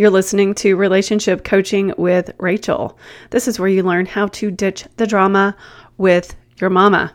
You're listening to Relationship Coaching with Rachel. This is where you learn how to ditch the drama with your mama.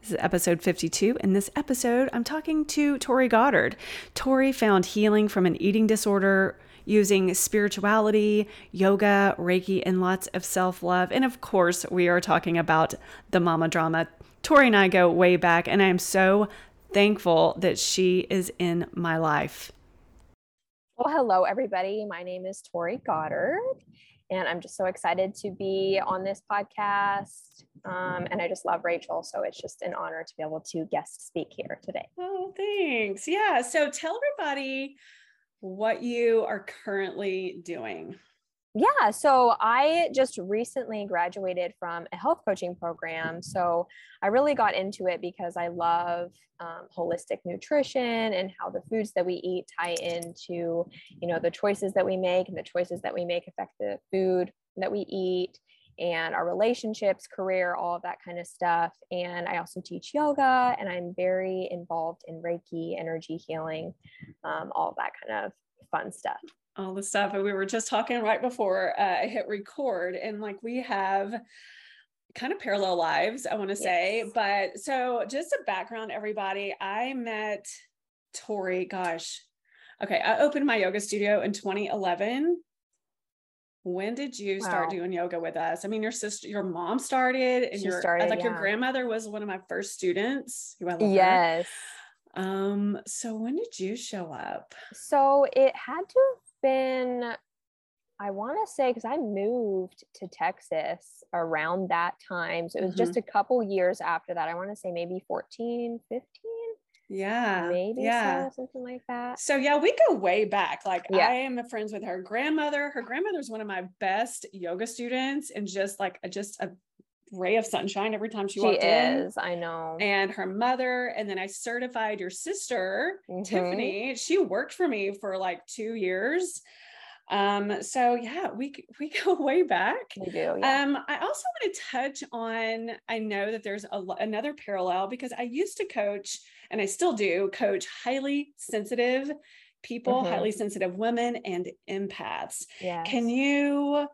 This is episode 52. In this episode, I'm talking to Tori Goddard. Tori found healing from an eating disorder using spirituality, yoga, Reiki, and lots of self love. And of course, we are talking about the mama drama. Tori and I go way back, and I am so thankful that she is in my life. Well, hello, everybody. My name is Tori Goddard, and I'm just so excited to be on this podcast. Um, and I just love Rachel. So it's just an honor to be able to guest speak here today. Oh, thanks. Yeah. So tell everybody what you are currently doing. Yeah, so I just recently graduated from a health coaching program. So I really got into it because I love um, holistic nutrition and how the foods that we eat tie into, you know, the choices that we make and the choices that we make affect the food that we eat and our relationships, career, all of that kind of stuff. And I also teach yoga and I'm very involved in Reiki, energy healing, um, all that kind of fun stuff. All the stuff. And we were just talking right before uh, I hit record, and like we have kind of parallel lives, I want to say. Yes. But so just a background, everybody, I met Tori, gosh. Okay, I opened my yoga studio in 2011 when did you start wow. doing yoga with us? I mean, your sister, your mom started, and she your started, like yeah. your grandmother was one of my first students. Who I love yes. Her. Um. So when did you show up? So it had to have been. I want to say because I moved to Texas around that time. So it was mm-hmm. just a couple years after that. I want to say maybe 14, 15 yeah maybe yeah so, something like that so yeah we go way back like yeah. i am friends with her grandmother her grandmother's one of my best yoga students and just like a, just a ray of sunshine every time she, she walked is, in. I know. And her mother, and then I certified your sister, mm-hmm. Tiffany. She worked for me for like two years. Um, so yeah, we we go way back. We do. Yeah. Um, I also want to touch on. I know that there's a, another parallel because I used to coach and I still do coach highly sensitive people, mm-hmm. highly sensitive women, and empaths. Yes. Can you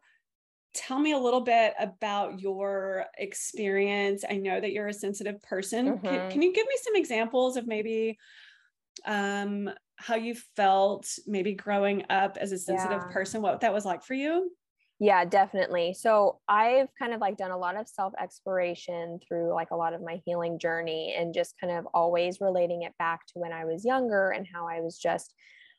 tell me a little bit about your experience? I know that you're a sensitive person. Mm-hmm. Can, can, you give me some examples of maybe um, how you felt maybe growing up as a sensitive yeah. person, what that was like for you? Yeah, definitely. So I've kind of like done a lot of self exploration through like a lot of my healing journey and just kind of always relating it back to when I was younger and how I was just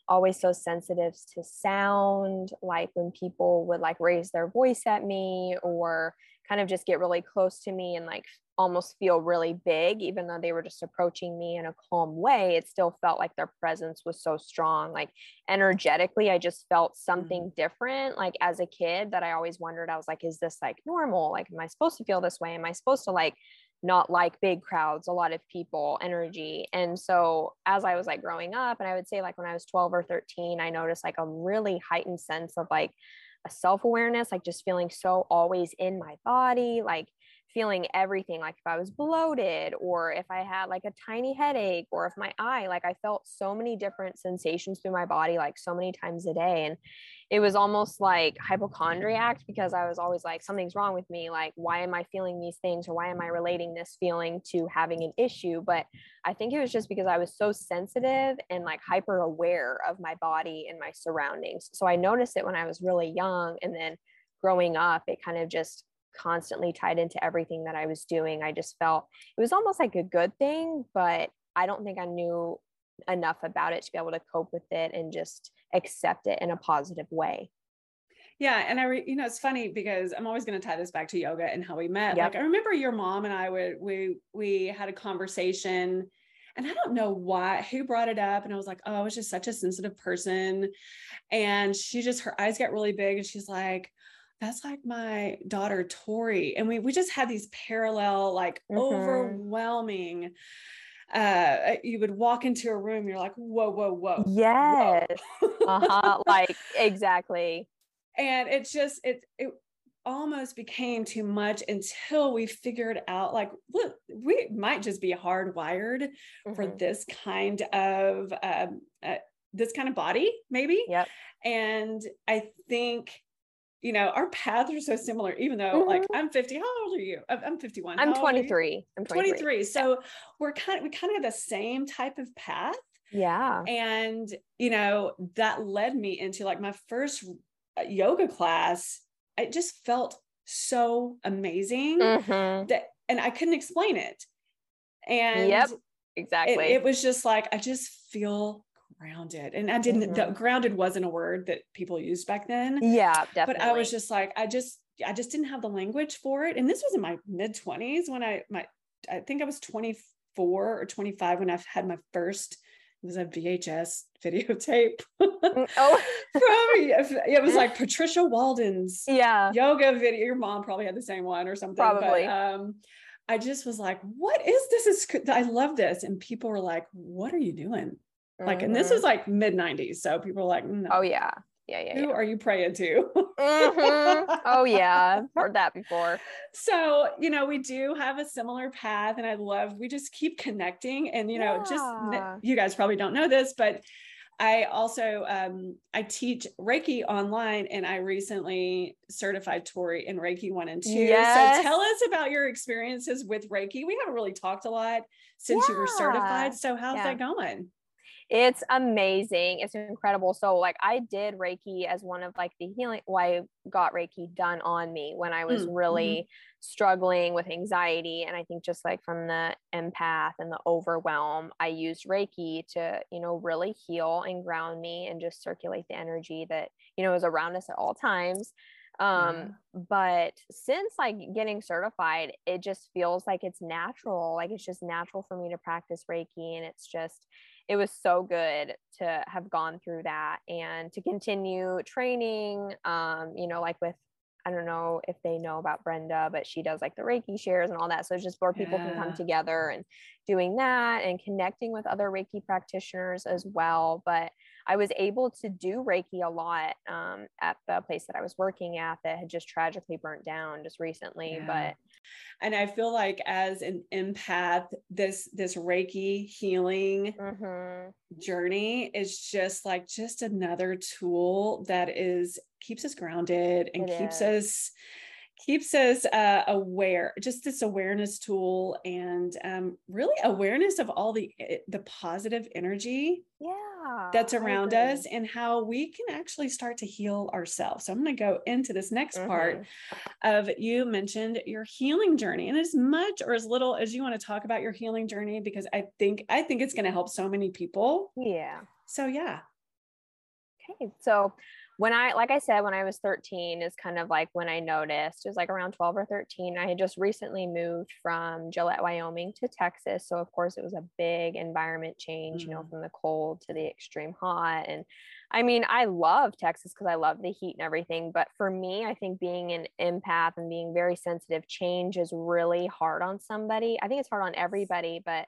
always so sensitive to sound, like when people would like raise their voice at me or kind of just get really close to me and like almost feel really big, even though they were just approaching me in a calm way. It still felt like their presence was so strong. Like energetically, I just felt something mm-hmm. different. Like as a kid, that I always wondered, I was like, is this like normal? Like, am I supposed to feel this way? Am I supposed to like not like big crowds, a lot of people, energy? And so as I was like growing up, and I would say like when I was 12 or 13, I noticed like a really heightened sense of like, a self awareness, like just feeling so always in my body, like feeling everything like if i was bloated or if i had like a tiny headache or if my eye like i felt so many different sensations through my body like so many times a day and it was almost like hypochondriac because i was always like something's wrong with me like why am i feeling these things or why am i relating this feeling to having an issue? But i think it was just because i was so sensitive and like hyper aware of my body and my surroundings. So i noticed it when i was really young and then growing up it kind of just constantly tied into everything that I was doing. I just felt it was almost like a good thing, but I don't think I knew enough about it to be able to cope with it and just accept it in a positive way. Yeah, and I, re, you know, it's funny because I'm always going to tie this back to yoga and how we met. Yep. Like I remember your mom and I would we we had a conversation, and I don't know why who brought it up, and I was like, oh, I was just such a sensitive person, and she just her eyes got really big, and she's like, that's like my daughter Tori. And we we just had these parallel, like mm-hmm. overwhelming. Uh, you would walk into a room, you're like, whoa, whoa, whoa. Yes. Whoa. uh-huh. Like exactly. And it's just it it almost became too much until we figured out like look we might just be hardwired mm-hmm. for this kind of um, uh, this kind of body maybe yep and i think you know our paths are so similar even though mm-hmm. like i'm 50 how old are you i'm 51 i'm 23 i'm 23, 23. so yeah. we're kind of we kind of have the same type of path yeah and you know that led me into like my first uh, yoga class it just felt so amazing mm-hmm. that and I couldn't explain it. And yep, exactly. It, it, was just like I just feel grounded. And I didn't mm-hmm. grounded wasn't a word that people used back then. Yeah, definitely. But I was just like, I just I just didn't have the language for it. And this was in my mid 20s when I my I think I was 24 or 25 when I had my first it was a VHS videotape. oh, oh, it was like Patricia Walden's yeah yoga video. Your mom probably had the same one or something. Probably. But, um, I just was like, "What is this? Is I love this." And people were like, "What are you doing?" Like, mm-hmm. and this mm-hmm. like mid '90s, so people were like, no. "Oh yeah, yeah, yeah. Who yeah. are you praying to? mm-hmm. Oh yeah, heard that before. So you know, we do have a similar path, and I love. We just keep connecting, and you know, yeah. just you guys probably don't know this, but I also um, I teach Reiki online, and I recently certified Tori in Reiki one and two. Yes. So tell us about your experiences with Reiki. We haven't really talked a lot since yeah. you were certified. So how's yeah. that going? It's amazing. It's incredible. So like i did reiki as one of like the healing well, i got reiki done on me when i was mm, mm-hmm. really struggling with anxiety. And i think just like from the empath and the overwhelm i used reiki to you know really heal and ground me and just circulate the energy that you know is around us at all times. Um yeah. but since like getting certified it just feels like it's natural. Like it's just natural for me to practice reiki and it's just it was so good to have gone through that and to continue training um you know like with I don't know if they know about Brenda, but she does like the Reiki shares and all that. So it's just where people yeah. can come together and doing that and connecting with other Reiki practitioners as well. But I was able to do Reiki a lot um, at the place that I was working at that had just tragically burnt down just recently. Yeah. But and I feel like as an empath, this this Reiki healing mm-hmm. journey is just like just another tool that is keeps us grounded and it keeps is. us keeps us uh, aware just this awareness tool and um, really awareness of all the eh, the positive energy yeah that's around us and how we can actually start to heal ourselves. So i'm going to go into this next mm-hmm. part of you mentioned your healing journey and as much or as little as you want to talk about your healing journey because i think i think it's going to help so many people. Yeah. So yeah. Okay so when I, like I said, when I was 13 is kind of like when I noticed it was like around 12 or 13. I had just recently moved from Gillette, Wyoming to Texas. So, of course, it was a big environment change, mm-hmm. you know, mm-hmm. from the cold to the extreme hot. And I mean, I love Texas because I love the heat and everything. But for me, I think being an empath and being very sensitive, change is really hard on somebody. I think it's hard on everybody, but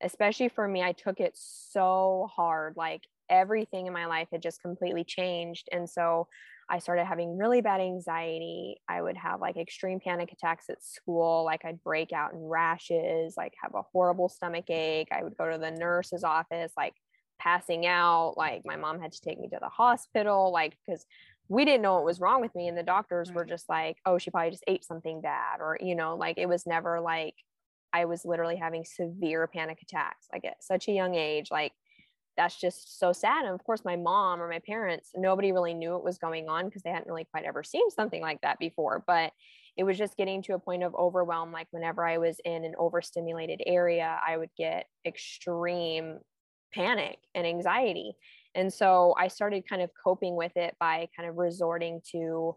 especially for me, I took it so hard. Like everything in my life had just completely changed. And so I started having really bad anxiety. I would have like extreme panic attacks at school. Like I'd break out in rashes, like have a horrible stomach ache. I would go to the nurse's office, like passing out. Like my mom had to take me to the hospital, like, because we didn't know what was wrong with me. And the doctors right. were just like, oh, she probably just ate something bad. Or, you know, like it was never like I was literally having severe panic attacks, like at such a young age. Like that's just so sad. And of course, my mom or my parents, nobody really knew what was going on because they hadn't really quite ever seen something like that before. But it was just getting to a point of overwhelm. Like whenever I was in an overstimulated area, I would get extreme panic and anxiety. And so I started kind of coping with it by kind of resorting to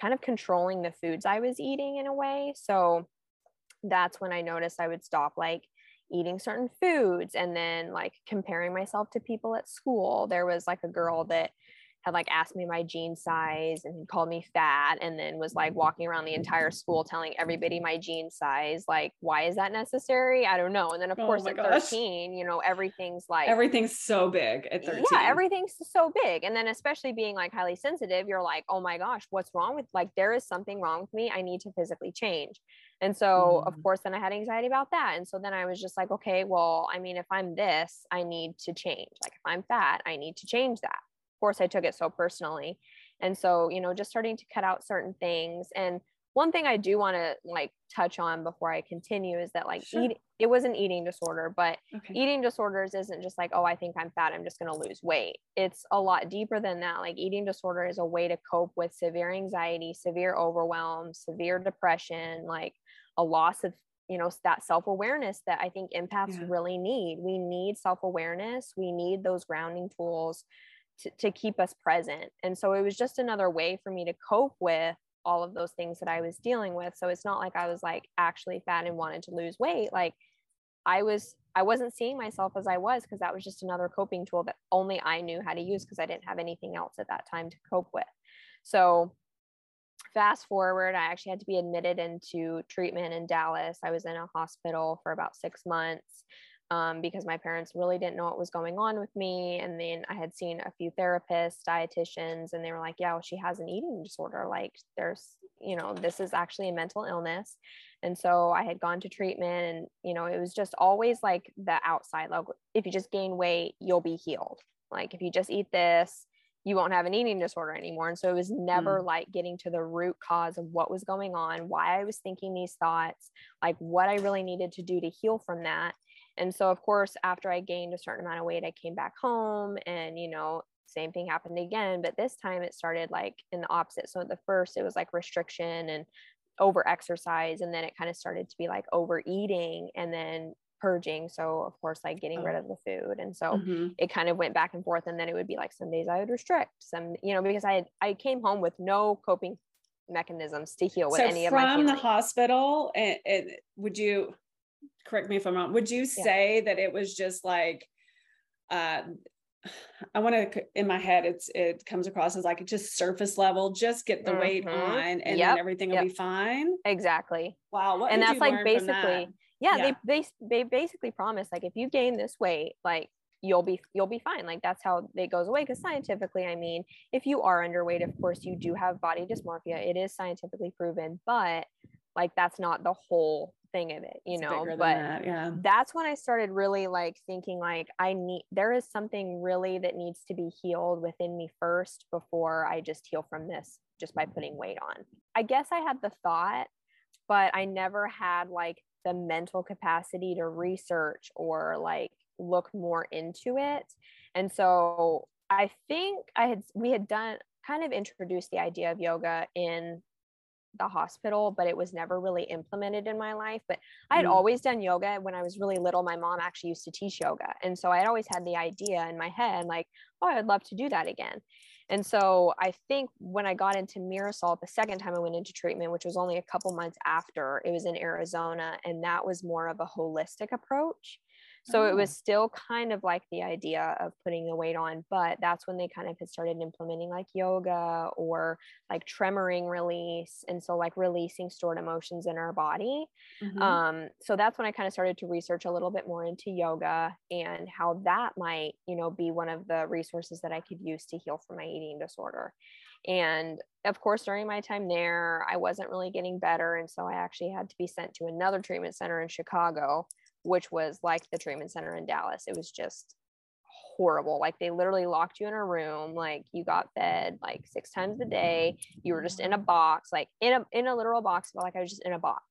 kind of controlling the foods I was eating in a way. So that's when I noticed I would stop like eating certain foods and then like comparing myself to people at school. There was like a girl that had like asked me my jean size and called me fat and then was like walking around the entire school telling everybody my jean size like why is that necessary i don't know and then of oh course at gosh. 13 you know everything's like everything's so big at 13 yeah everything's so big and then especially being like highly sensitive you're like oh my gosh what's wrong with like there is something wrong with me i need to physically change and so, mm. of course, then I had anxiety about that. And so then I was just like, okay, well, I mean, if I'm this, I need to change. Like, if I'm fat, I need to change that. Course, I took it so personally. And so, you know, just starting to cut out certain things. And one thing I do want to like touch on before I continue is that like sure. eat, it was an eating disorder, but okay. eating disorders isn't just like, oh, I think I'm fat, I'm just going to lose weight. It's a lot deeper than that. Like eating disorder is a way to cope with severe anxiety, severe overwhelm, severe depression, like a loss of you know that self-awareness that i think empaths yeah. really need we need self-awareness we need those grounding tools to, keep us present. And so it was just another way for me to cope with all of those things that i was dealing with. So it's not like i was like actually fat and wanted to lose weight. Like i was i wasn't seeing myself as i was because that was just another coping tool that only i knew how to use because i didn't have anything else at that time to cope with. So fast forward, I actually had to be admitted into treatment in Dallas. I was in a hospital for about six months um, because my parents really didn't know what was going on with me. And then I had seen a few therapists, dietitians, and they were like, yeah, well, she has an eating disorder. Like, there's, you know, this is actually a mental illness. And so I had gone to treatment, and, you know, it was just always like the outside, like, if you just gain weight, you'll be healed. Like, if you just eat this, you won't have an eating disorder anymore. And so it was never mm. like getting to the root cause of what was going on, why I was thinking these thoughts, like what I really needed to do to heal from that. And so, of course, after I gained a certain amount of weight, I came back home and, you know, same thing happened again. But this time it started like in the opposite. So, at the first, it was like restriction and over exercise. And then it kind of started to be like overeating. And then purging so of course like getting rid oh. of the food and so mm-hmm. it kind of went back and forth and then it would be like some days i would restrict some you know because i had i came home with no coping mechanisms to heal with so any of my from the hospital and, and, would you correct me if i'm wrong would you say yeah. that it was just like uh I want to in my head it's it comes across as like just surface level just get the mm-hmm. weight on and yep. then everything will yep. be fine exactly wow and that's like basically yeah, yeah, they they they basically promise like if you gain this weight, like you'll be you'll be fine. Like that's how it goes away. Because scientifically, I mean, if you are underweight, of course you do have body dysmorphia. It is scientifically proven, but like that's not the whole thing of it, you it's know. But that, yeah. that's when I started really like thinking like I need there is something really that needs to be healed within me first before I just heal from this just by putting weight on. I guess I had the thought, but I never had like the mental capacity to research or like look more into it. And so I think I had we had done kind of introduced the idea of yoga in the hospital, but it was never really implemented in my life. But I had mm. always done yoga when I was really little. My mom actually used to teach yoga. And so I had always had the idea in my head, like, oh, I'd love to do that again. And so I think when I got into Mirasol the second time I went into treatment, which was only a couple months after, it was in Arizona, and that was more of a holistic approach. So oh. it was still kind of like the idea of putting the weight on, but that's when they kind of had started implementing like yoga or like tremoring release. And so like releasing stored emotions in our body. Mm-hmm. Um, so that's when I kind of started to research a little bit more into yoga and how that might, you know, be one of the resources that I could use to heal from my eating disorder. And of course, during my time there, I wasn't really getting better. And so I actually had to be sent to another treatment center in Chicago which was like the treatment center in Dallas. It was just horrible. Like they literally locked you in a room, like you got fed like six times a day. You were just in a box, like in a in a literal box, but like I was just in a box.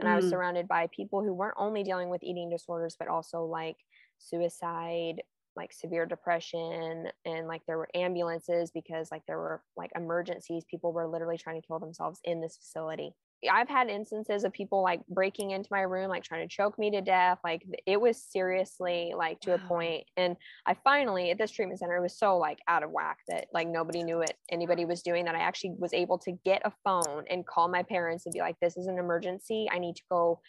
And mm. I was mm. surrounded by people who weren't only dealing with eating disorders, but also like suicide, like severe depression, and like there were ambulances because like there were like emergencies. People were literally trying to kill themselves in this facility. I've had instances of people like breaking into my room, like trying to choke me to death. Like it was seriously like to wow. a point. And I finally at this treatment center, it was so like out of whack that like nobody knew it, anybody was doing that. I actually was able to get a phone and call my parents and be like, this is an emergency. I need to go,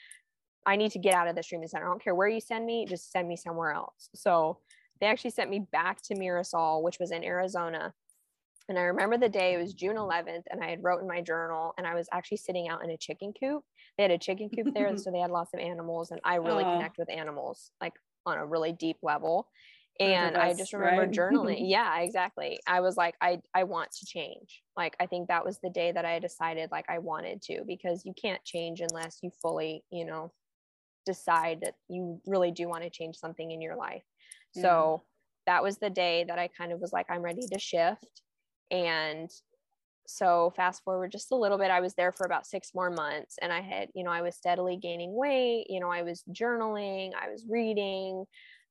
I need to get out of this treatment center. I don't care where you send me, just send me somewhere else. So they actually sent me back to Mirasol, which was in Arizona And I remember the day, it was June 11th, and I had wrote in my journal, and I was actually sitting out in a chicken coop. They had a chicken coop there, And so they had lots of animals, and I really oh. connect with animals like on a really deep level. And I just remember right? journaling. yeah, exactly. I was like, I I want to change. Like I think that was the day that I decided like I wanted to because you can't change unless you fully, you know, decide that you really do want to change something in your life. Yeah. So that was the day that I kind of was like, I'm ready to shift. And so fast forward just a little bit, I was there for about six more months and I had, you know, I was steadily gaining weight, you know, I was journaling, I was reading,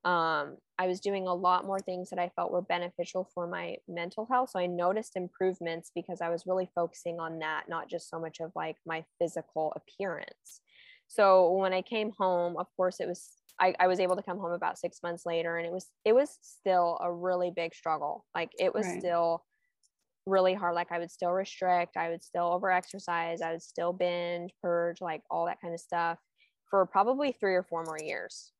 um, I was doing a lot more things that I felt were beneficial for my mental health. So I noticed improvements because I was really focusing on that, not just so much of like my physical appearance. So when I came home, of course, it was I, I was able to come home about six months later, and it was it was still a really big struggle. Like it was right. still really hard. Like I would still restrict, I would still over exercise, I would still binge, purge, like all that kind of stuff for probably three or four more years.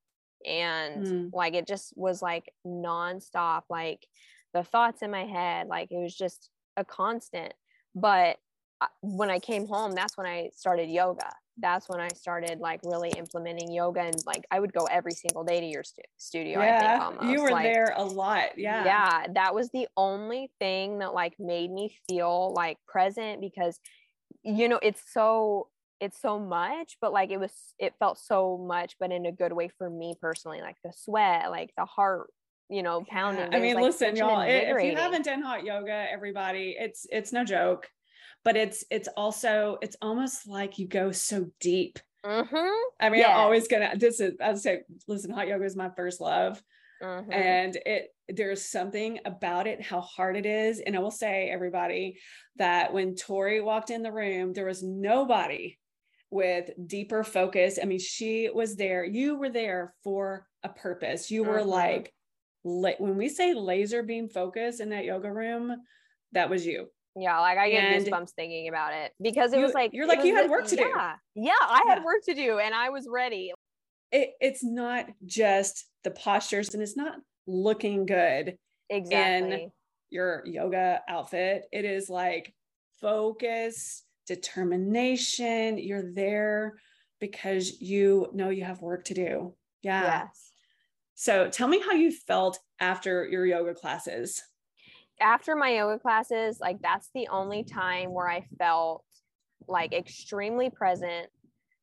And mm. like it just was like nonstop, like the thoughts in my head, like it was just a constant. But uh, when I came home, that's when I started yoga that's when I started like really implementing yoga and like I would go every single day to your stu- studio. Yeah, I think you were like, there a lot. Yeah. Yeah. That was the only thing that like made me feel like present because, you know, it's so, it's so much, but like it was, it felt so much, but in a good way for me personally, like the sweat, like the heart you know pounding yeah. i mean like listen y'all if you haven't done hot yoga everybody it's it's no joke but it's it's also it's almost like you go so deep. Mm-hmm. i mean i'm always gonna this is i say listen hot yoga is my first love. Mm-hmm. and it there's something about it how hard it is. And i will say everybody that when tori walked in the room there was nobody with deeper focus. I mean she was there you were there for a purpose. You were mm-hmm. like when we say laser beam focus in that yoga room that was you yeah, like I get and goosebumps thinking about it because it you, was like you're like you had work to yeah, do. Yeah, I had work to do and I was ready. It, it's not just the postures and it's not looking good exactly in your yoga outfit. It is like focus, determination. You're there because you know you have work to do. Yeah. Yes. So tell me how you felt after your yoga classes after my yoga classes, like that's the only time where I felt like extremely present,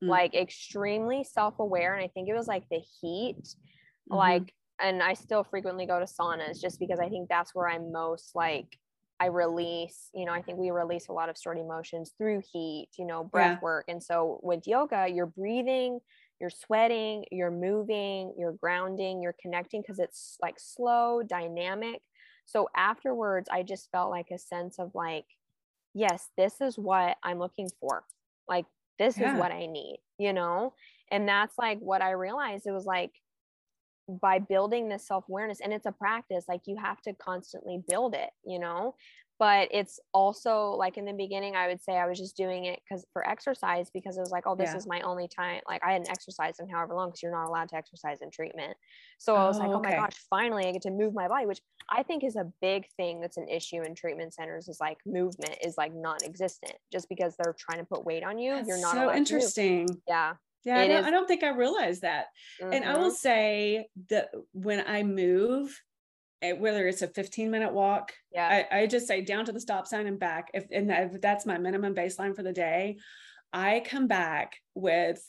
mm. like extremely self aware. And I think it was like the heat, mm-hmm. like, and I still frequently go to saunas just because I think that's where I'm most like, I release, you know, I think we release a lot of stored emotions through heat, you know, breath yeah. work. And so with yoga, you're breathing, you're sweating, you're moving, you're grounding, you're connecting because it's like slow, dynamic. So afterwards, I just felt like a sense of like, yes, this is what I'm looking for. Like, this yeah. is what I need, you know? And that's like what I realized. It was like, by building this self awareness, and it's a practice, like you have to constantly build it, you know? But it's also like in the beginning i would say i was just doing it because for exercise because it was like oh this yeah. is my only time like i hadn't exercised in however long because you're not allowed to exercise in treatment so i was like oh my gosh finally i get to move my body which i think is a big thing that's an issue in treatment centers is like movement is like non-existent just because they're trying to put weight on you that's you're not allowed to exercise. so interesting yeah yeah I don't, I don't, think i realized that mm-hmm. and i will mm-hmm. say that when i move whether it's a 15 minute walk yeah. I, I, just say down to the stop sign and back. If and if that's my minimum baseline for the day i come back with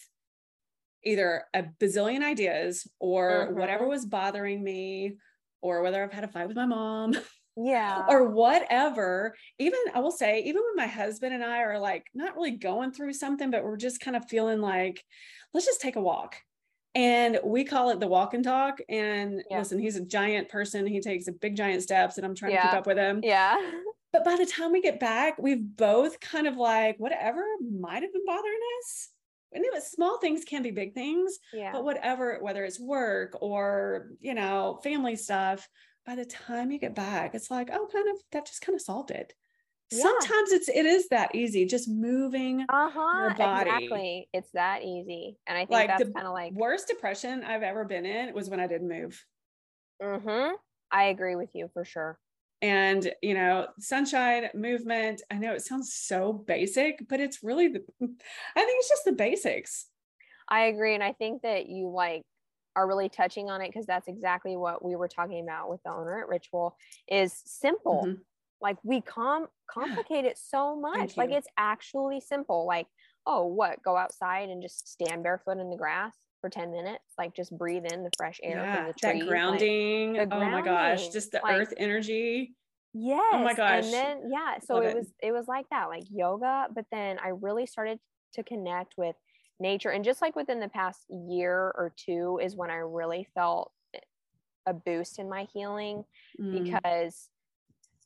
either a bazillion ideas or mm-hmm. whatever was bothering me or whether i've had a fight with my mom yeah. or whatever. Even i will say even when my husband and i are like not really going through something but we're just kind of feeling like let's just take a walk and we call it the walk and talk and yeah. listen he's a giant person he takes a big giant steps and i'm trying yeah. to keep up with him yeah but by the time we get back we've both kind of like whatever might have been bothering us and it was small things can be big things yeah. but whatever whether it's work or you know family stuff by the time you get back it's like oh kind of that just kind of solved it yeah. sometimes it's it is that easy just moving uh-huh your body. exactly it's that easy and i think like that's kind of like worst depression i've ever been in was when i didn't move. Mm-hmm i agree with you for sure. And you know sunshine movement i know it sounds so basic but it's really the, i think it's just the basics. I agree and i think that you like are really touching on it because that's exactly what we were talking about with the owner at ritual is simple. Mm-hmm. Like we com complicate it so much. Like it's actually simple. Like oh what? Go outside and just stand barefoot in the grass for 10 minutes? Like just breathe in the fresh air yeah, from the trees that grounding. like, oh my gosh just the like, earth energy. Yes oh my gosh and then yeah so it, it. was it was like that like yoga but then i really started to connect with nature and just like within the past year or two is when i really felt a boost in my healing mm. because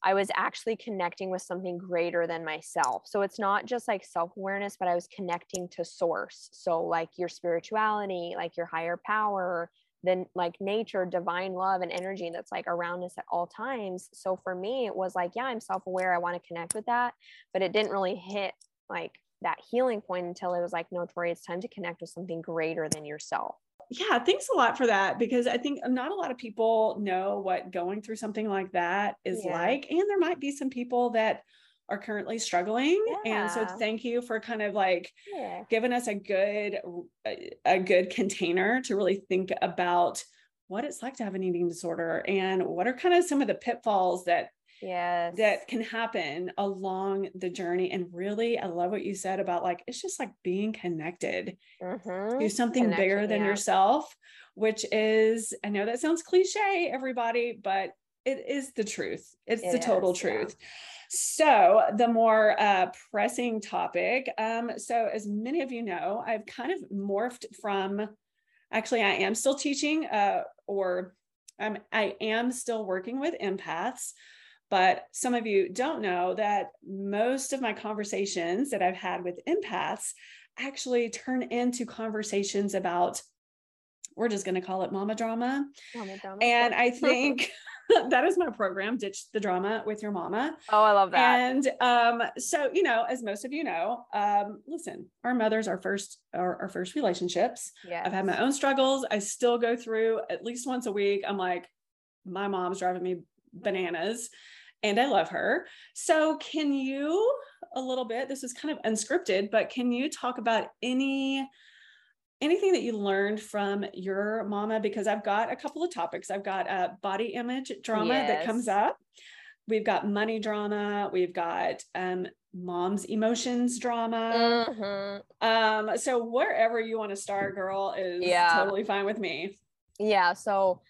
I was actually connecting with something greater than myself. So it's not just like self awareness, but I was connecting to source. So, like your spirituality, like your higher power, then like nature, divine love, and energy that's like around us at all times. So, for me, it was like, yeah, I'm self aware. I want to connect with that. But it didn't really hit like that healing point until it was like, no, Tori, it's time to connect with something greater than yourself yeah, thanks a lot for that because I think uh, not a lot of people know what going through something like that is yeah. like. And there might be some people that are currently struggling. Yeah. And so thank you for kind of like yeah. giving us a good a good container to really think about what it's like to have an eating disorder and what are kind of some of the pitfalls that yes that can happen along the journey and really i love what you said about like it's just like being connected mm-hmm. to something Connection, bigger than yeah. yourself which is i know that sounds cliche everybody but it is the truth it's it the total is, truth yeah. So, the more uh, pressing topic. Um, so, as many of you know, I've kind of morphed from actually, I am still teaching, uh, or um, I am still working with empaths. But some of you don't know that most of my conversations that I've had with empaths actually turn into conversations about, we're just going to call it mama drama. Mama drama. And I think that is my program, Ditch the Drama with Your Mama. Oh, I love that. And um, so, you know, as most of you know, um, listen, our mothers are first our, our first relationships. Yeah. I've had my own struggles. I still go through at least once a week. I'm like, my mom's driving me bananas and I love her. So, can you a little bit? This is kind of unscripted, but can you talk about any anything that you learned from your mama? Because I've got a couple of topics. I've got a body image drama yes. that comes up. We've got money drama. We've got um, mom's emotions drama. Mm-hmm. Um, so wherever you want to start, girl, is yeah. totally fine with me. Yeah. So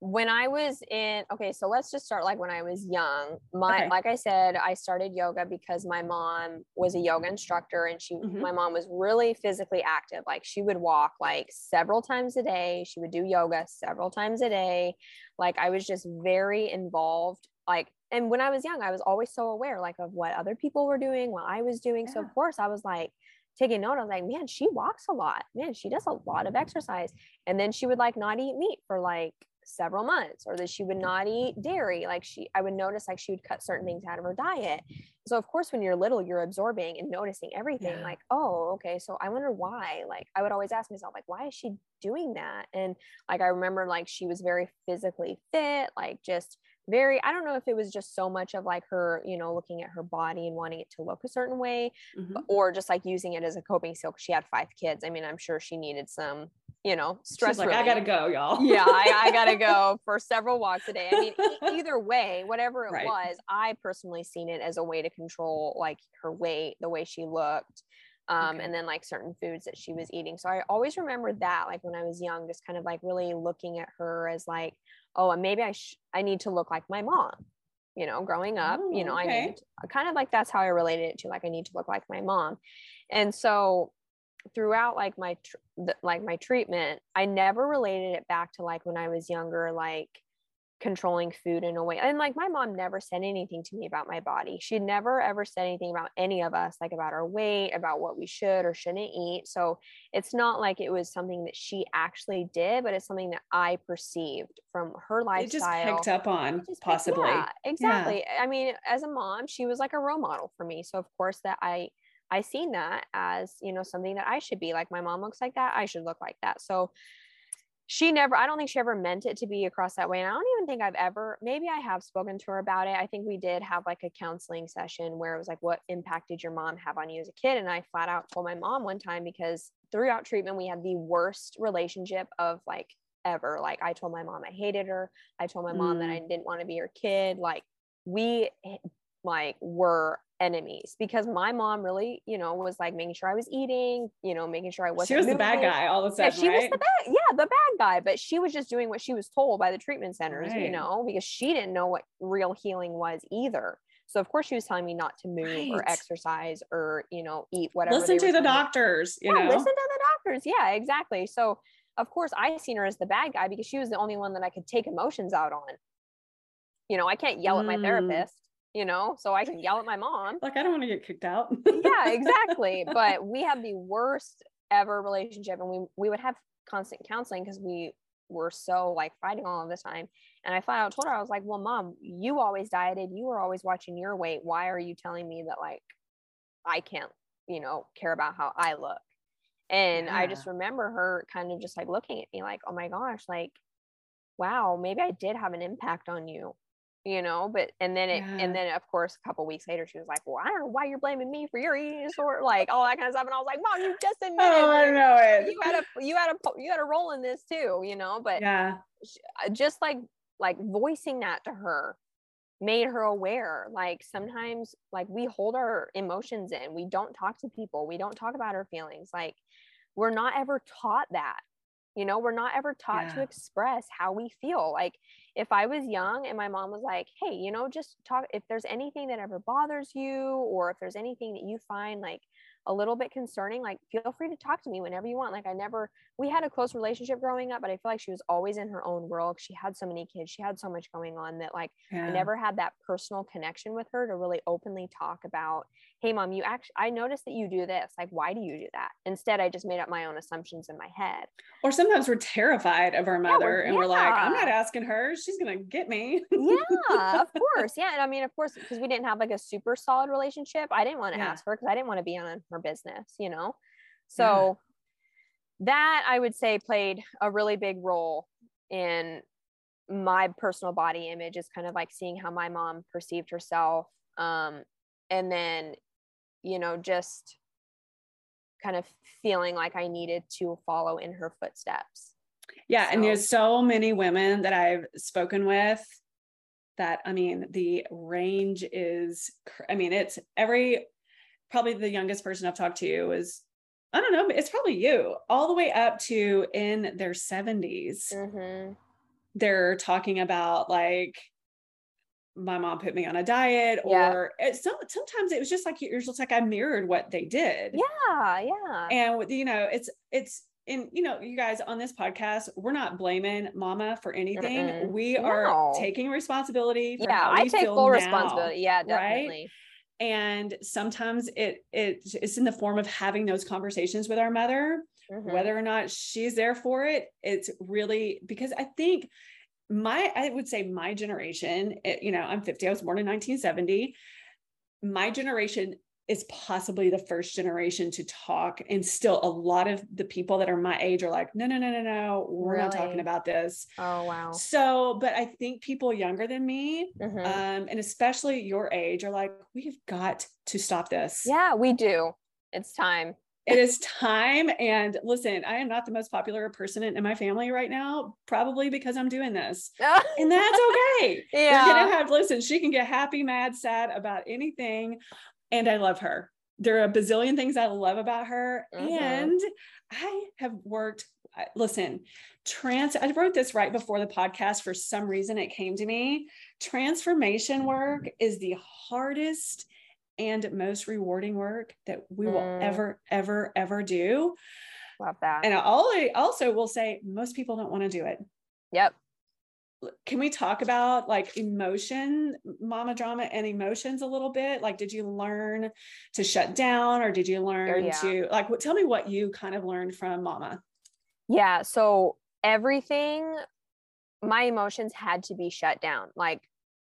when I was in, okay, so let's just start like when I was young. My, okay. like I said, I started yoga because my mom was a yoga instructor and she, mm-hmm. my mom was really physically active. Like she would walk like several times a day. She would do yoga several times a day. Like I was just very involved. Like, and when I was young, I was always so aware like of what other people were doing, what I was doing. Yeah. So of course I was like, taking note. I was like, man, she walks a lot. Man, she does a lot of exercise. And then she would like not eat meat for like several months or that she would not eat dairy. Like she i would notice like she would cut certain things out of her diet. So of course when you're little you're absorbing and noticing everything yeah. like oh okay so i wonder why. Like i would always ask myself like why is she doing that? And like i remember like she was very physically fit like just very i don't know if it was just so much of like her you know looking at her body and wanting it to look a certain way mm-hmm. or just like using it as a coping skill she had five kids. I mean i'm sure she needed some you know, stress. She's like, relief. I gotta go, y'all. yeah, I, I, gotta go for several walks a day. I mean, either way, whatever it right. was, I personally seen it as a way to control like her weight, the way she looked, um, okay. and then like certain foods that she was eating. So I always remember that, like when I was young, just kind of like really looking at her as like, oh, maybe I sh- I need to look like my mom. You know, growing up, oh, you know, okay. I need to, kind of like that's how I related it to like I need to look like my mom, and so throughout like my tr- the, like my treatment i never related it back to like when i was younger like controlling food in a way and like my mom never said anything to me about my body. She never ever said anything about any of us like about our weight about what we should or shouldn't eat so it's not like it was something that she actually did but it's something that i perceived from her lifestyle it just picked up on possibly. yeah, exactly yeah. i mean as a mom she was like a role model for me so of course that i I seen that as, you know, something that I should be like my mom looks like that, I should look like that. So she never i don't think she ever meant it to be across that way and i don't even think i've ever maybe i have spoken to her about it i think we did have like a counseling session where it was like what impact did your mom have on you as a kid and i flat out told my mom one time because throughout treatment we had the worst relationship of like ever like i told my mom i hated her i told my mom mm. that i didn't want to be her kid like we like were enemies because my mom really, you know, was like making sure I was eating, you know, making sure I wasn't. She was moving. the bad guy all of a sudden. Yeah, she right? was the bad, yeah, the bad guy. But she was just doing what she was told by the treatment centers, right. you know, because she didn't know what real healing was either. So of course she was telling me not to move right. or exercise or you know eat whatever. Listen to the doctors. You yeah, know, listen to the doctors. Yeah, exactly. So of course I seen her as the bad guy because she was the only one that I could take emotions out on. You know, I can't yell mm. at my mm. therapist you know, so I can yell at my mom. Like, I don't want to get kicked out. yeah, exactly. But we had the worst ever relationship, and we we would have constant counseling because we were so like fighting all of the time. And I flat out told her, I was like, Well, mom, you always dieted, you were always watching your weight. Why are you telling me that like I can't, you know, care about how I look? And yeah. I just remember her kind of just like looking at me like, oh my gosh, like, wow, maybe I did have an impact on you you know but and then it yeah. and then of course a couple weeks later she was like well i don't know why you're blaming me for your eating disorder like all that kind of stuff and i was like mom you just admitted oh, I know it. you had a you had a you had a role in this too you know but yeah uh, just like like voicing that to her made her aware like sometimes like we hold our emotions in we don't talk to people we don't talk about our feelings like we're not ever taught that you know we're not ever taught yeah. to express how we feel like if I was young and my mom was like, hey, you know, just talk, if there's anything that ever bothers you, or if there's anything that you find like a little bit concerning, like feel free to talk to me whenever you want. Like I never, we had a close relationship growing up, but I feel like she was always in her own world. She had so many kids, she had so much going on that like yeah. I never had that personal connection with her to really openly talk about, hey mom, you actually I noticed that you do this. Like, why do you do that? Instead, I just made up my own assumptions in my head. Or sometimes we're terrified of our mother yeah, we're, and yeah. we're like, I'm not asking her, she's gonna get me. yeah, of course. Yeah. And I mean, of course, because we didn't have like a super solid relationship, I didn't want to ask her because I didn't want to be on her business, you know? So that I would say played a really big role in my personal body image is kind of like seeing how my mom perceived herself um, and then you know just kind of feeling like i needed to follow in her footsteps yeah so. and there's so many women that i've spoken with that i mean the range is i mean it's every probably the youngest person i've talked to is I don't know, it's probably you, all the way up to in their 70s. Mm-hmm. They're talking about like, my mom put me on a diet, or yeah. sometimes it was just like you're just like I mirrored what they did. Yeah, yeah. And you know, it's it's and you know, you guys on this podcast, we're not blaming mama for anything. Mm-mm. We no. are taking responsibility. yeah, I take full now, responsibility. Yeah, definitely. Right? and sometimes it it it's in the form of having those conversations with our mother mm-hmm. whether or not she's there for it it's really because i think my i would say my generation it, you know i'm 50 i was born in 1970 my generation is possibly the first generation to talk and still a lot of the people that are my age are like no no no no no we're really? not talking about this. Oh wow. So but i think people younger than me mm-hmm. um, and especially your age are like we've got to stop this. Yeah we do. It's time it is time and listen i am not the most popular person in, in my family right now probably because i'm doing this and that's okay yeah We're gonna have listen she can get happy mad sad about anything and I love her. There are a bazillion things I love about her. Mm-hmm. And I have worked, listen, trans, I wrote this right before the podcast. For some reason, it came to me. Transformation work is the hardest and most rewarding work that we mm. will ever, ever, ever do. Love that. And I also will say most people don't want to do it. Yep can we talk about like emotion mama drama and emotions a little bit like did you learn to shut down or did you learn yeah. to like what tell me what you kind of learned from mama yeah so everything my emotions had to be shut down like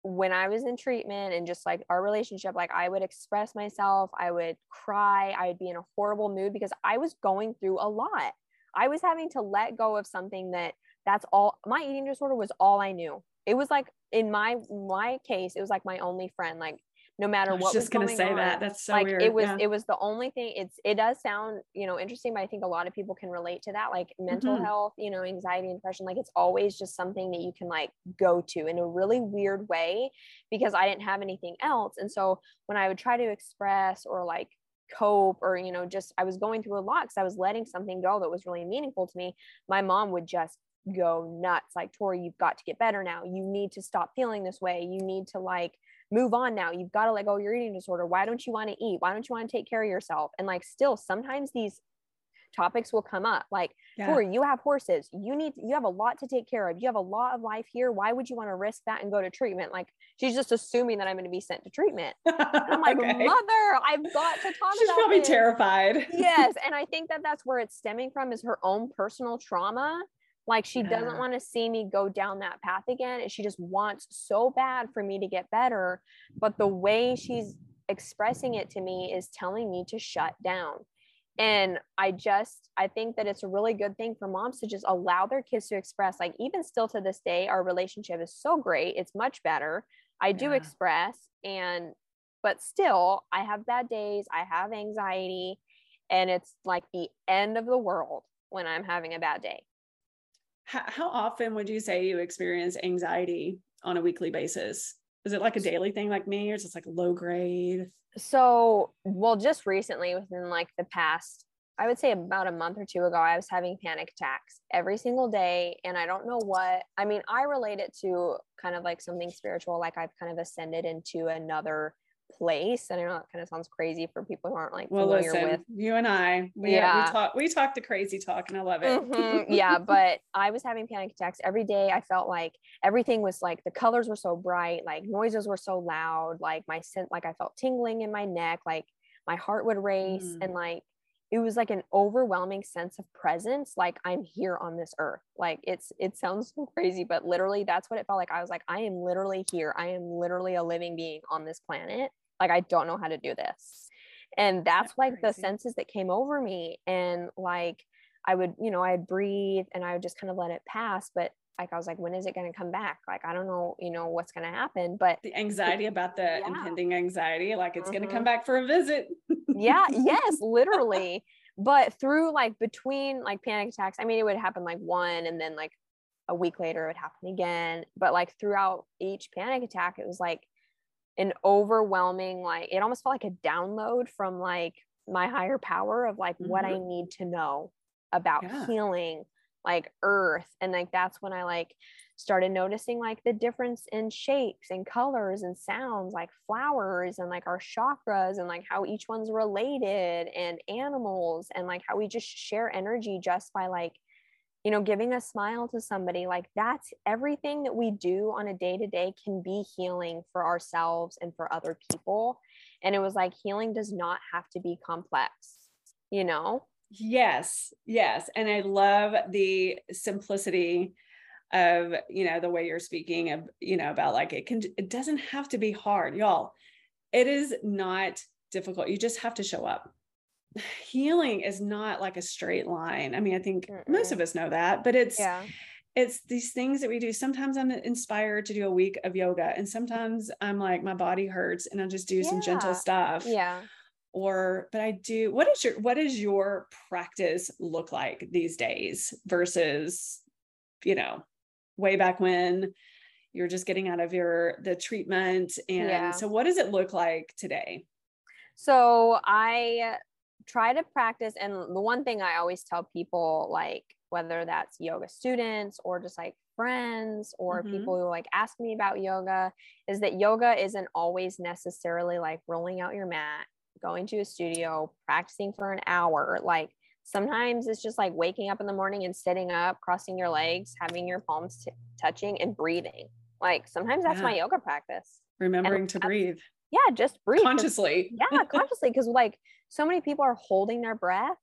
when i was in treatment and just like our relationship like i would express myself i would cry i would be in a horrible mood because i was going through a lot I was having to let go of something that that's all my eating disorder was all I knew. It was like in my my case, it was like my only friend. Like no matter what. Just was gonna say on, that. That's so like weird. it was yeah. it was the only thing. It's it does sound you know interesting, but I think a lot of people can relate to that. Like mental mm-hmm. health, you know, anxiety and depression. Like it's always just something that you can like go to in a really weird way because I didn't have anything else. And so when I would try to express or like cope or you know just i was going through a lot because i was letting something go that was really meaningful to me my mom would just go nuts like tori you've got to get better now you need to stop feeling this way you need to like move on now. You've got to let go of your eating disorder. Why don't you want to eat? Why don't you want to take care of yourself? And like, still, sometimes these topics will come up like yeah. You have horses you need you have a lot to take care of you have a lot of life here why would you want to risk that and go to treatment like she's just assuming that i'm going to be sent to treatment i'm like okay. mother i've got to talk she's probably this. terrified yes and i think that that's where it's stemming from is her own personal trauma like she yeah. doesn't want to see me go down that path again. And she just wants so bad for me to get better. But the way she's expressing it to me is telling me to shut down. And I just, I think that it's a really good thing for moms to just allow their kids to express. Like, even still to this day, our relationship is so great. It's much better. I do yeah. express, and, but still, I have bad days. I have anxiety, and it's like the end of the world when I'm having a bad day how, how often would you say you experience anxiety on a weekly basis? Is it like a daily thing like me, or is it like low grade? So, well, just recently, within like the past, I would say about a month or two ago, I was having panic attacks every single day. And I don't know what, I mean, I relate it to kind of like something spiritual, like I've kind of ascended into another place. And I know that kind of sounds crazy for people who aren't like well, familiar listen, with you and I. We, yeah, we talk we talk the crazy talk, and I love it. Mm-hmm. yeah, but I was having panic attacks every day. I felt like everything was like the colors were so bright, like noises were so loud, like my scent, like I felt tingling in my neck, like my heart would race, mm. and like it was like an overwhelming sense of presence like i'm here on this earth like it's it sounds so crazy but literally that's what it felt like i was like i am literally here i am literally a living being on this planet like i don't know how to do this and that's, that's like crazy. the senses that came over me and like i would you know i'd breathe and i would just kind of let it pass but like I was like, when is it going to come back? Like, I don't know, you know, what's going to happen. But the anxiety about the yeah. impending anxiety, like it's mm-hmm. going to come back for a visit. yeah. Yes, literally. But through like between like panic attacks, I mean, it would happen like one and then like a week later it would happen again. But like throughout each panic attack, it was like an overwhelming like it almost felt like a download from like my higher power of like mm-hmm. what I need to know about yeah. healing like earth and like that's when I like started noticing like the difference in shapes and colors and sounds like flowers and like our chakras and like how each one's related and animals and like how we just share energy just by like you know, giving a smile to somebody, like that's everything that we do on a day to day can be healing for ourselves and for other people. And it was like healing does not have to be complex, you know? Yes, yes. And I love the simplicity of, you know, the way you're speaking of, you know, about like it can, it doesn't have to be hard, y'all. It is not difficult. You just have to show up healing is not like a straight line. I mean, I think Mm-mm. most of us know that, but it's yeah. it's these things that we do. Sometimes I'm inspired to do a week of yoga, and sometimes I'm like my body hurts and I just do yeah. some gentle stuff. Yeah. Or, but I do. What is your what does your practice look like these days versus, you know, way back when you're just getting out of your the treatment and yeah. so what does it look like today so I try to practice and the one thing i always tell people like whether that's yoga students or just like friends or mm-hmm. people who like ask me about yoga is that yoga isn't always necessarily like rolling out your mat going to a studio practicing for an hour like sometimes it's just like waking up in the morning and sitting up crossing your legs having your palms t- touching and breathing. Like sometimes that's yeah. my yoga practice. Remembering and to breathe. Yeah just breathe consciously. Yeah consciously because like so many people are holding their breath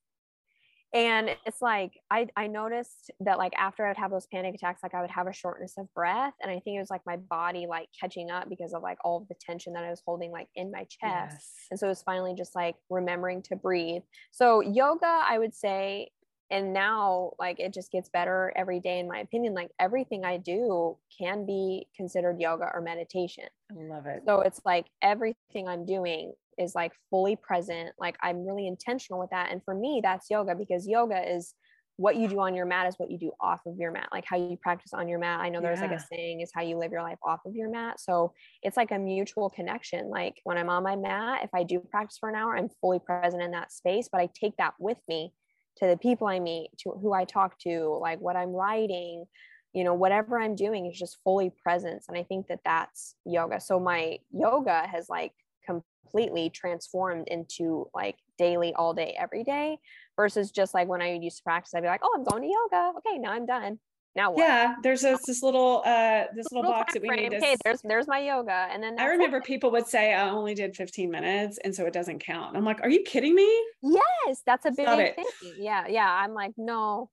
and it's like I, I noticed that like after i'd have those panic attacks like i would have a shortness of breath. And i think it was like my body like catching up because of like all of the tension that i was holding like in my chest. Yes. and so it was finally just like remembering to breathe. So yoga i would say and now like it just gets better every day in my opinion. Like everything i do can be considered yoga or meditation. I love it. So it's like everything i'm doing is like fully present like i'm really intentional with that and for me that's yoga because yoga is what you do on your mat is what you do off of your mat like how you practice on your mat i know there's yeah. like a saying is how you live your life off of your mat so it's like a mutual connection like when i'm on my mat if i do practice for an hour i'm fully present in that space but i take that with me to the people I meet, to who I talk to, like what I'm writing, you know, whatever I'm doing is just fully presence. And I think that that's yoga. So my yoga has like completely transformed into like daily, all day, every day versus just like when I used to practice, I'd be like, oh, I'm going to yoga. Okay, now I'm done now what? Yeah, there's this, this little uh this little, little box that we need. To... Okay, there's there's my yoga, and then I remember it. people would say I only did 15 minutes, and so it doesn't count. I'm like, are you kidding me? Yes, that's a big thing. Yeah, yeah. I'm like, no.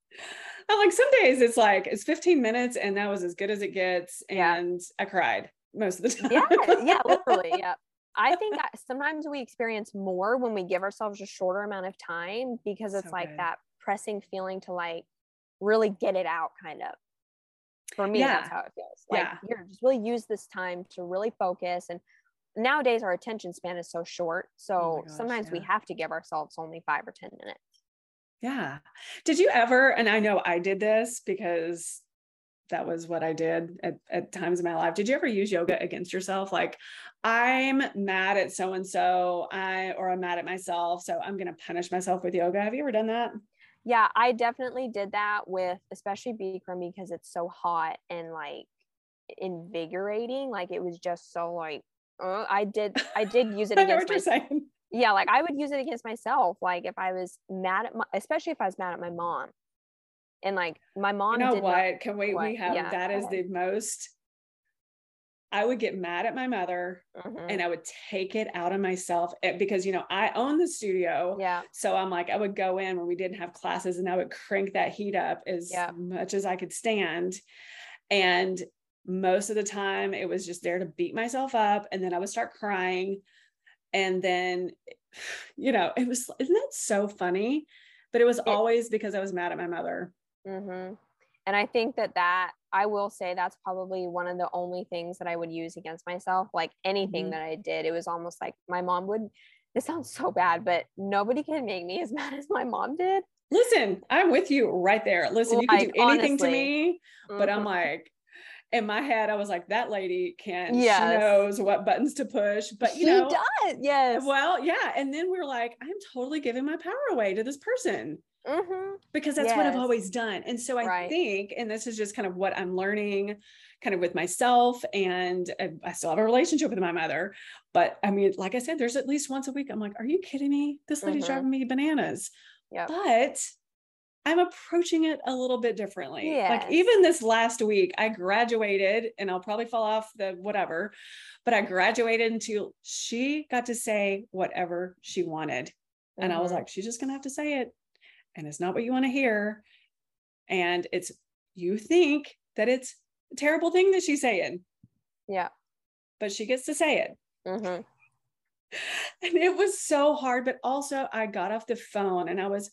I'm like, some days it's like it's 15 minutes, and that was as good as it gets, and yeah. I cried most of the time. Yeah, yeah, literally, yeah. I think that sometimes we experience more when we give ourselves a shorter amount of time because it's so like good. that pressing feeling to like really get it out kind of for me yeah. that's how it feels like yeah. here just really use this time to really focus and nowadays our attention span is so short oh so oh gosh, sometimes yeah. we have to give ourselves only five or ten minutes yeah did you ever and i know i did this because that was what i did at, at times in my life did you ever use yoga against yourself like i'm mad at so and so i or i'm mad at myself so i'm going to punish myself with yoga have you ever done that yeah, I definitely did that with especially Bikram because it's so hot and like invigorating. Like it was just so like uh, I did I did use it against myself. Yeah, like I would use it against myself. Like if I was mad at my, especially if I was mad at my mom, and like my mom. You know what? Can we? What? We have yeah, that is the most I would get mad at my mother mm-hmm. and I would take it out of myself eh, because, you know, I own the studio. Yeah. So I'm like, I would go in when we didn't have classes and I would crank that heat up as yeah. much as I could stand. And most of the time it was just there to beat myself up. And then I would start crying. And then, you know, it was, isn't that so funny? But it was always because I was mad at my mother. Mm-hmm. And I think that that I will say that's probably one of the only things that I would use against myself. Like anything mm-hmm. that I did, it was almost like my mom would. This sounds so bad, but nobody can make me as mad as my mom did. Listen, I'm with you right there. Listen, like, you can do anything honestly. to me, but mm-hmm. I'm like, in my head, I was like, that lady can. Yes. She knows what buttons to push. But you she know, does. Yes. Well, yeah. And then we are like, I'm totally giving my power away to this person. Mm-hmm. Because that's yes. what I've always done. And so I right. think, and this is just kind of what I'm learning kind of with myself. And I still have a relationship with my mother. But I mean, like I said, there's at least once a week, I'm like, are you kidding me? This lady's mm-hmm. driving me bananas. Yep. But I'm approaching it a little bit differently. Yes. Like even this last week, I graduated and I'll probably fall off the whatever, but I graduated into she got to say whatever she wanted. Mm-hmm. And I was mm-hmm. like, she's just gonna have to say it and it's not what you want to hear. And it's, you think that it's a terrible thing that she's saying. Yeah. But she gets to say it. Mm-hmm. And it was so hard. But also, I got off the phone and I was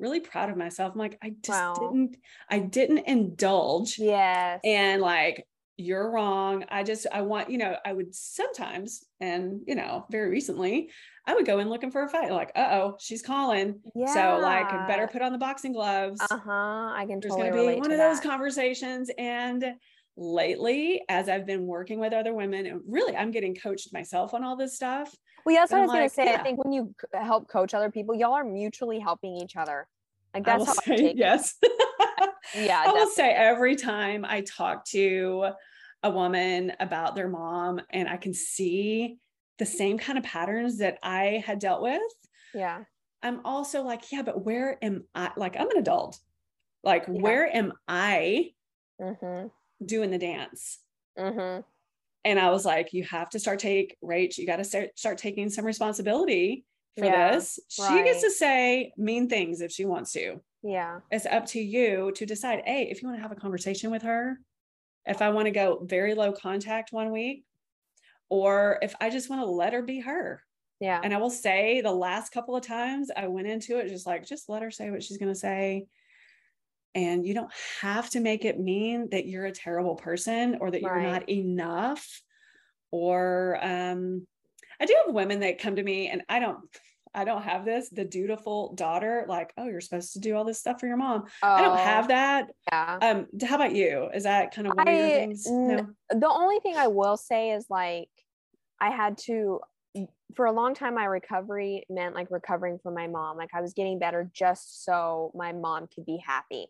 really proud of myself. I'm like, I just wow. didn't, I didn't indulge. Yes. And like, you're wrong. I just, I want, you know, I would sometimes, and, you know, very recently, I would go in looking for a fight. Like, uh oh, she's calling. Yeah. So, like, better put on the boxing gloves. Uh huh. I can There's totally going to be one of that. those conversations. And lately, as I've been working with other women, and really, I'm getting coached myself on all this stuff. Well, that's what I was like, going to say. Yeah. I think when you help coach other people, y'all are mutually helping each other. Like, that's how say, yes. yeah. I will say every time I talk to a woman about their mom and I can see the same kind of patterns that I had dealt with. Yeah. I'm also like, yeah, but where am I? Like, I'm an adult. Like, yeah. where am I mm-hmm. doing the dance? Mm-hmm. And I was like, you have to start take Rach, you got to start start taking some responsibility for yeah, this. She right. gets to say mean things if she wants to. Yeah. It's up to you to decide, hey, if you want to have a conversation with her, if I want to go very low contact one week, or if I just want to let her be her. Yeah. And I will say the last couple of times I went into it just like, just let her say what she's going to say. And you don't have to make it mean that you're a terrible person or that right. you're not enough. Or um, I do have women that come to me and I don't I don't have this, the dutiful daughter, like, oh, you're supposed to do all this stuff for your mom. Oh, I don't have oh, that. Yeah. Um, how about you? Is that kind of one I, of your things? No. The only thing I will say is like I had to for a long time my recovery meant like recovering from my mom. Like I was getting better just so my mom could be happy.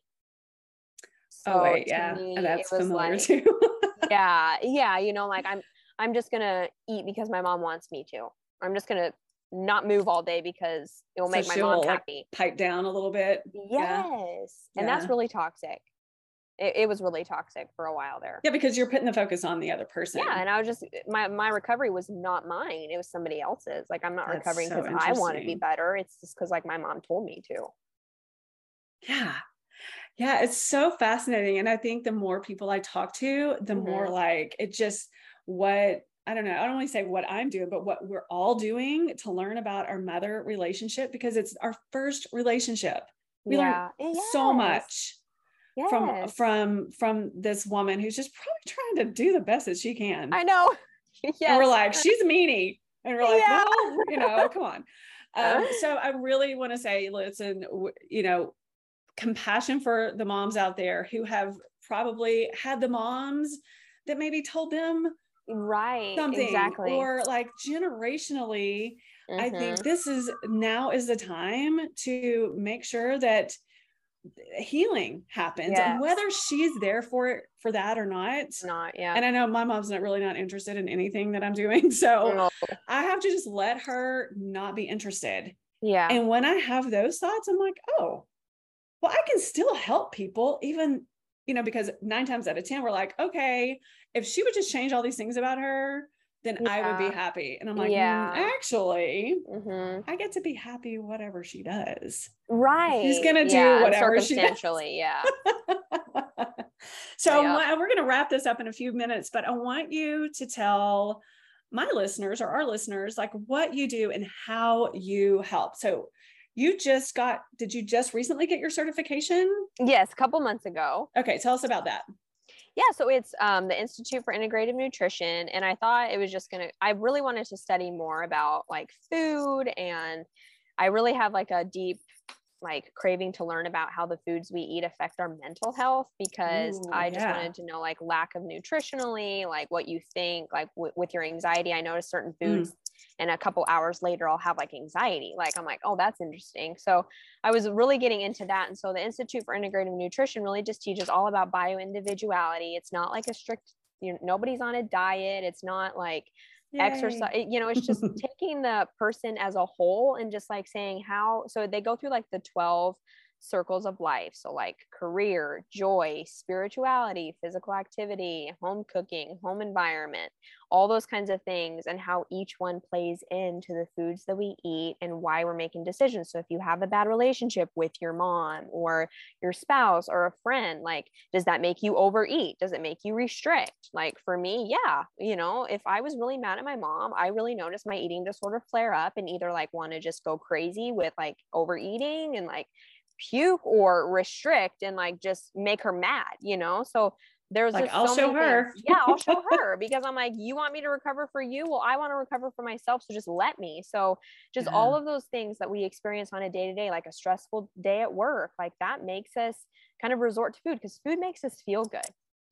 Oh, so oh wait, yeah. Me, that's familiar like, too. yeah. Yeah. You know, like I'm I'm just gonna eat because my mom wants me to. I'm just gonna not move all day because it will so make my mom happy. Like pipe down a little bit. Yes. Yeah. And yeah. that's really toxic. It, it, was really toxic for a while there. Yeah, because you're putting the focus on the other person. Yeah, and I was just my my recovery was not mine; it was somebody else's. Like I'm not that's recovering because so I want to be better. It's just because like my mom told me to. Yeah, yeah, it's so fascinating, and I think the more people I talk to, the mm-hmm. more like it just what I don't know, I don't want to say what I'm doing, but what we're all doing to learn about our mother relationship because it's our first relationship. We yeah. learn yes. so much yes. from from from this woman who's just probably trying to do the best that she can. I know. yes. And we're like, she's meanie. And we're like, yeah. well, you know, come on. Um, so I really want to say, listen, you know, compassion for the moms out there who have probably had the moms that maybe told them right something exactly or like generationally mm-hmm. i think mm-hmm. this is now is the time to make sure that healing happens yes. and whether she's there for it for that or not not yeah and i know my mom's not really not interested in anything that i'm doing so no. i have to just let her not be interested yeah and when i have those thoughts i'm like oh well i can still help people even you know because nine times out of ten we're like okay if she would just change all these things about her, then yeah. I would be happy. And I'm like, mm, yeah, mm, actually, mm-hmm. I get to be happy whatever she does. Right. She's gonna do yeah, whatever she does. Yeah. so yeah. we're gonna wrap this up in a few minutes, but I want you to tell my listeners or our listeners like what you do and how you help. So you just got did you just recently get your certification? Yes, a couple months ago. Okay, tell us about that. Yeah, so it's um, the Institute for Integrative Nutrition, and I thought it was just gonna. I really wanted to study more about like food, and I really have like a deep like craving to learn about how the foods we eat affect our mental health because Ooh, I just yeah. wanted to know like lack of nutritionally, like what you think, like w- with your anxiety. I noticed certain foods. Mm and a couple hours later i'll have like anxiety. Like i'm like oh that's interesting. So i was really getting into that and so the institute for integrative nutrition really just teaches all about bio individuality it's not like a strict you know nobody's on a diet. It's not like Yay. exercise you know it's just taking the person as a whole and just like saying how so they go through like the 12 circles of life. So, like career, joy, spirituality, physical activity, home cooking, home environment, all those kinds of things, and how each one plays into the foods that we eat and why we're making decisions. So, if you have a bad relationship with your mom or your spouse or a friend, like, does that make you overeat? Does it make you restrict? Like, for me, yeah. You know, if I was really mad at my mom, I really noticed my eating disorder flare up and either like want to just go crazy with like overeating and like puke or restrict and like just make her mad, you know? So there's like, I'll so show her. yeah, I'll show her because I'm like, you want me to recover for you? Well, I want to recover for myself. So just let me. So just yeah. all of those things that we experience on a day to day, like a stressful day at work, like that makes us kind of resort to food because food makes us feel good.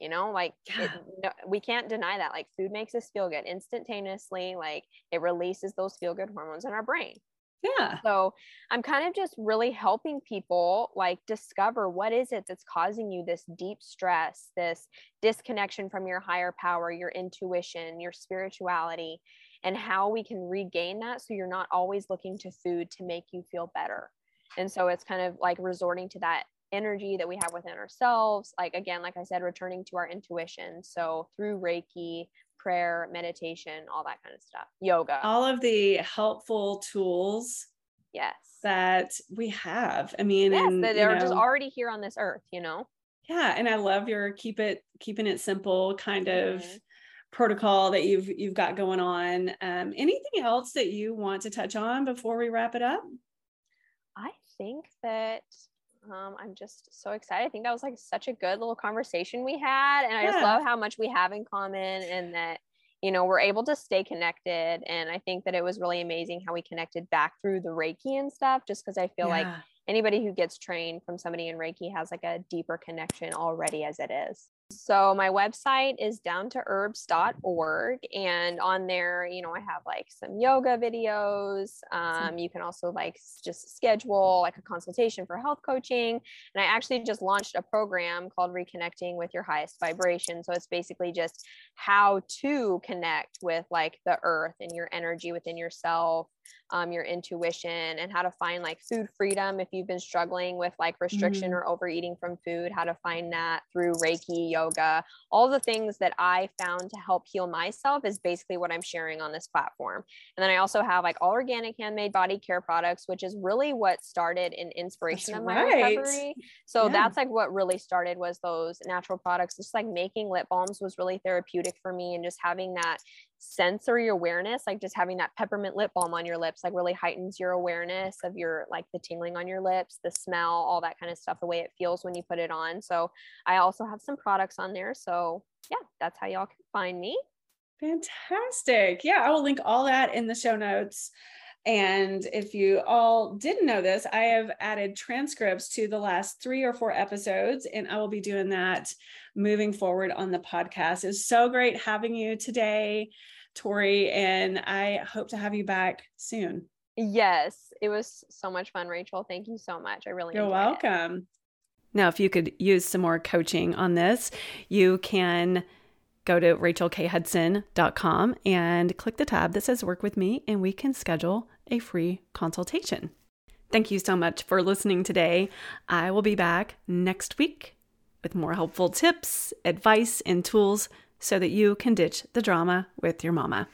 You know, like it, no, we can't deny that. Like food makes us feel good instantaneously. Like it releases those feel good hormones in our brain. Yeah. So I'm kind of just really helping people like discover what is it that's causing you this deep stress, this disconnection from your higher power, your intuition, your spirituality, and how we can regain that so you're not always looking to food to make you feel better. And so it's kind of like resorting to that energy that we have within ourselves. Like, again, like I said, returning to our intuition. So through Reiki, prayer, meditation, all that kind of stuff, yoga. All of the helpful tools. Yes. That we have. I mean, yes, and, that are know, just already here on this earth, you know? Yeah. And I love your keep it, keeping it simple kind of mm-hmm. protocol that you've you've got going on. Um, anything else that you want to touch on before we wrap it up? I think that um, I'm just so excited. I think that was like such a good little conversation we had. And I yeah. just love how much we have in common and that, you know, we're able to stay connected. And I think that it was really amazing how we connected back through the Reiki and stuff, just because I feel yeah. like anybody who gets trained from somebody in Reiki has like a deeper connection already as it is. So my website is downtoherbs.org and on there, you know, I have like some yoga videos. Um, you can also like just schedule like a consultation for health coaching. And I actually just launched a program called Reconnecting with Your Highest Vibration. So it's basically just how to connect with like the earth and your energy within yourself um, your intuition and how to find like food freedom if you've been struggling with like restriction mm-hmm. or overeating from food, how to find that through Reiki, yoga, all the things that I found to help heal myself is basically what I'm sharing on this platform. And then I also have like all organic handmade body care products, which is really what started in inspiration that's of my right. recovery. So yeah. that's like what really started was those natural products. Just like making lip balms was really therapeutic for me and just having that sensory awareness like just having that peppermint lip balm on your lips like really heightens your awareness of your like the tingling on your lips the smell all that kind of stuff the way it feels when you put it on. So i also have some products on there. So yeah that's how y'all can find me. Fantastic. Yeah i will link all that in the show notes. And if you all didn't know this, I have added transcripts to the last three or four episodes, and I will be doing that moving forward on the podcast. It's so great having you today, Tori, and I hope to have you back soon. Yes, it was so much fun, Rachel. Thank you so much. I really You're welcome. It. Now, if you could use some more coaching on this, you can go to rachelkhudson.com and click the tab that says work with me and we can schedule a free consultation. Thank you so much for listening today. I will be back next week with more helpful tips, advice, and tools so that you can ditch the drama with your mama.